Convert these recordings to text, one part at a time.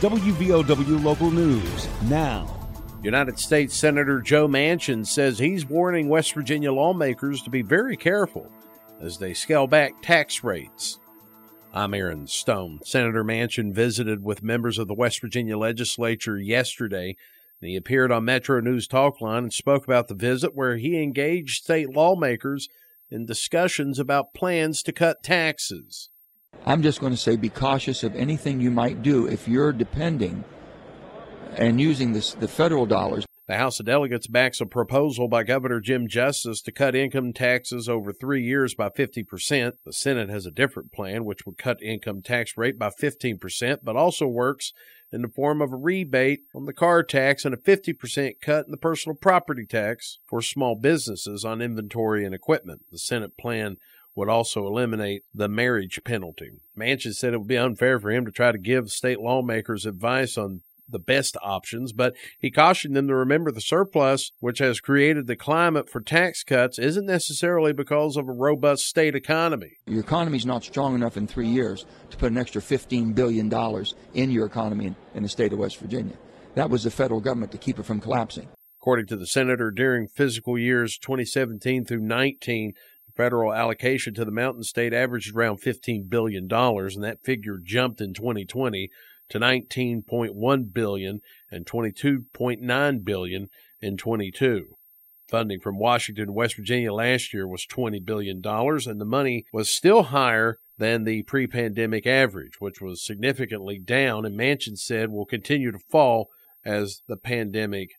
WVOW Local News now. United States Senator Joe Manchin says he's warning West Virginia lawmakers to be very careful as they scale back tax rates. I'm Aaron Stone. Senator Manchin visited with members of the West Virginia legislature yesterday. And he appeared on Metro News Talkline and spoke about the visit where he engaged state lawmakers in discussions about plans to cut taxes. I'm just going to say be cautious of anything you might do if you're depending and using this, the federal dollars. The House of Delegates backs a proposal by Governor Jim Justice to cut income taxes over three years by 50%. The Senate has a different plan, which would cut income tax rate by 15%, but also works in the form of a rebate on the car tax and a 50% cut in the personal property tax for small businesses on inventory and equipment. The Senate plan would also eliminate the marriage penalty. Manchin said it would be unfair for him to try to give state lawmakers advice on the best options, but he cautioned them to remember the surplus, which has created the climate for tax cuts, isn't necessarily because of a robust state economy. Your economy is not strong enough in three years to put an extra $15 billion in your economy in, in the state of West Virginia. That was the federal government to keep it from collapsing. According to the senator, during fiscal years 2017 through 19, the federal allocation to the mountain state averaged around $15 billion, and that figure jumped in 2020 to 19.1 billion and 22.9 billion in 22. Funding from Washington and West Virginia last year was $20 billion, and the money was still higher than the pre pandemic average, which was significantly down, and Manchin said will continue to fall as the pandemic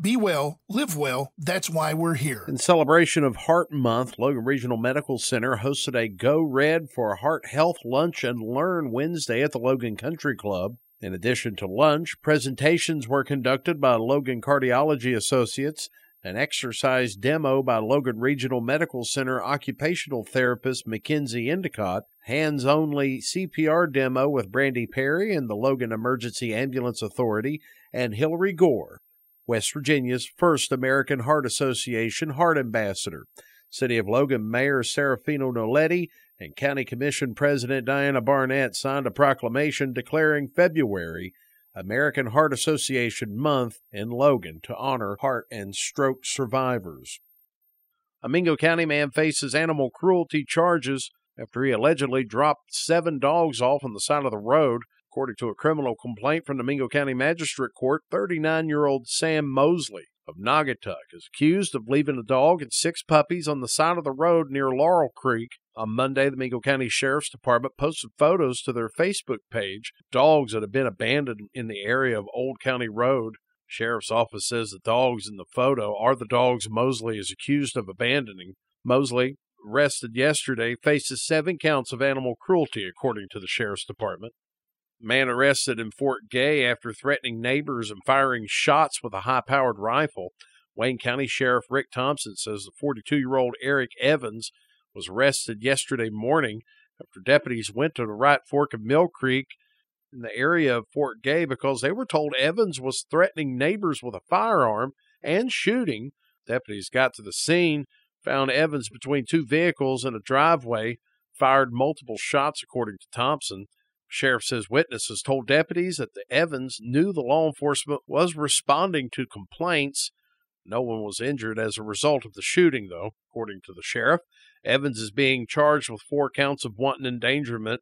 Be well, live well. That's why we're here. In celebration of Heart Month, Logan Regional Medical Center hosted a Go Red for Heart Health Lunch and Learn Wednesday at the Logan Country Club. In addition to lunch, presentations were conducted by Logan Cardiology Associates, an exercise demo by Logan Regional Medical Center occupational therapist Mackenzie Endicott, hands only CPR demo with Brandy Perry and the Logan Emergency Ambulance Authority, and Hillary Gore, West Virginia's first American Heart Association Heart Ambassador. City of Logan Mayor Serafino Nolletti and County Commission President Diana Barnett signed a proclamation declaring February American Heart Association Month in Logan to honor heart and stroke survivors. A Mingo County man faces animal cruelty charges after he allegedly dropped seven dogs off on the side of the road. According to a criminal complaint from the Mingo County Magistrate Court, 39 year old Sam Mosley of Naugatuck is accused of leaving a dog and six puppies on the side of the road near Laurel Creek. On Monday, the Mingo County Sheriff's Department posted photos to their Facebook page dogs that have been abandoned in the area of Old County Road. Sheriff's office says the dogs in the photo are the dogs Mosley is accused of abandoning. Mosley, arrested yesterday, faces seven counts of animal cruelty, according to the Sheriff's Department. Man arrested in Fort Gay after threatening neighbors and firing shots with a high powered rifle. Wayne County Sheriff Rick Thompson says the 42 year old Eric Evans was arrested yesterday morning after deputies went to the right fork of Mill Creek in the area of Fort Gay because they were told Evans was threatening neighbors with a firearm and shooting. Deputies got to the scene, found Evans between two vehicles in a driveway, fired multiple shots, according to Thompson. Sheriff says witnesses told deputies that the Evans knew the law enforcement was responding to complaints. No one was injured as a result of the shooting, though, according to the sheriff. Evans is being charged with four counts of wanton endangerment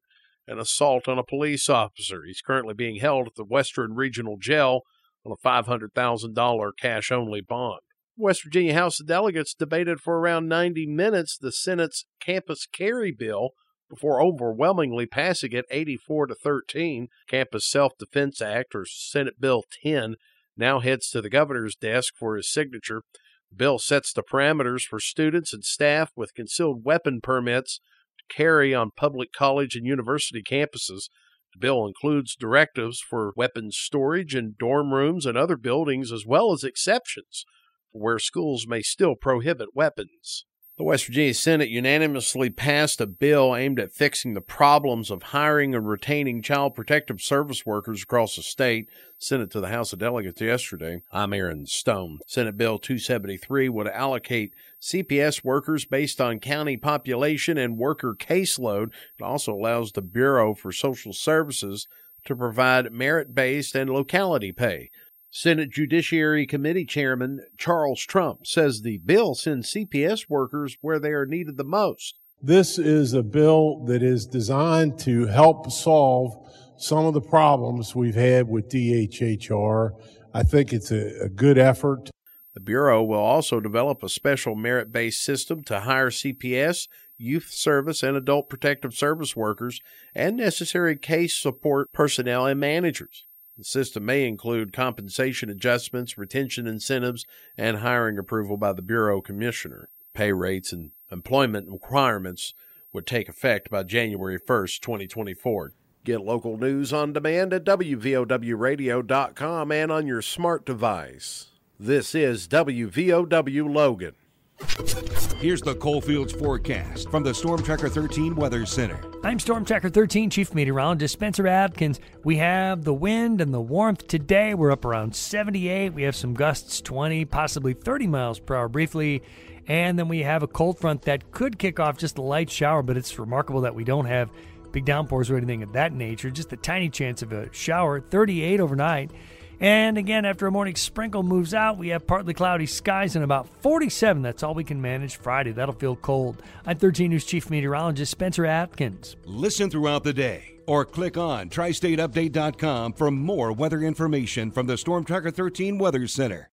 and assault on a police officer. He's currently being held at the Western Regional Jail on a $500,000 cash only bond. West Virginia House of Delegates debated for around 90 minutes the Senate's campus carry bill before overwhelmingly passing it 84 to 13. Campus Self Defense Act, or Senate Bill 10, now heads to the governor's desk for his signature. The bill sets the parameters for students and staff with concealed weapon permits to carry on public college and university campuses. The bill includes directives for weapons storage in dorm rooms and other buildings, as well as exceptions where schools may still prohibit weapons. The West Virginia Senate unanimously passed a bill aimed at fixing the problems of hiring and retaining child protective service workers across the state, sent it to the House of Delegates yesterday. I'm Aaron Stone. Senate Bill 273 would allocate CPS workers based on county population and worker caseload. It also allows the Bureau for Social Services to provide merit based and locality pay. Senate Judiciary Committee Chairman Charles Trump says the bill sends CPS workers where they are needed the most. This is a bill that is designed to help solve some of the problems we've had with DHHR. I think it's a, a good effort. The Bureau will also develop a special merit based system to hire CPS, youth service, and adult protective service workers and necessary case support personnel and managers. The system may include compensation adjustments, retention incentives, and hiring approval by the Bureau Commissioner. Pay rates and employment requirements would take effect by January 1st, 2024. Get local news on demand at WVOWradio.com and on your smart device. This is WVOW Logan. Here's the Coalfields forecast from the Storm Tracker 13 Weather Center. I'm Storm Tracker 13 Chief Meteorologist Spencer Atkins. We have the wind and the warmth today. We're up around 78. We have some gusts 20, possibly 30 miles per hour briefly. And then we have a cold front that could kick off just a light shower, but it's remarkable that we don't have big downpours or anything of that nature. Just a tiny chance of a shower, 38 overnight. And again, after a morning sprinkle moves out, we have partly cloudy skies and about 47. That's all we can manage Friday. That'll feel cold. I'm 13 News Chief Meteorologist Spencer Atkins. Listen throughout the day or click on tristateupdate.com for more weather information from the Storm Tracker 13 Weather Center.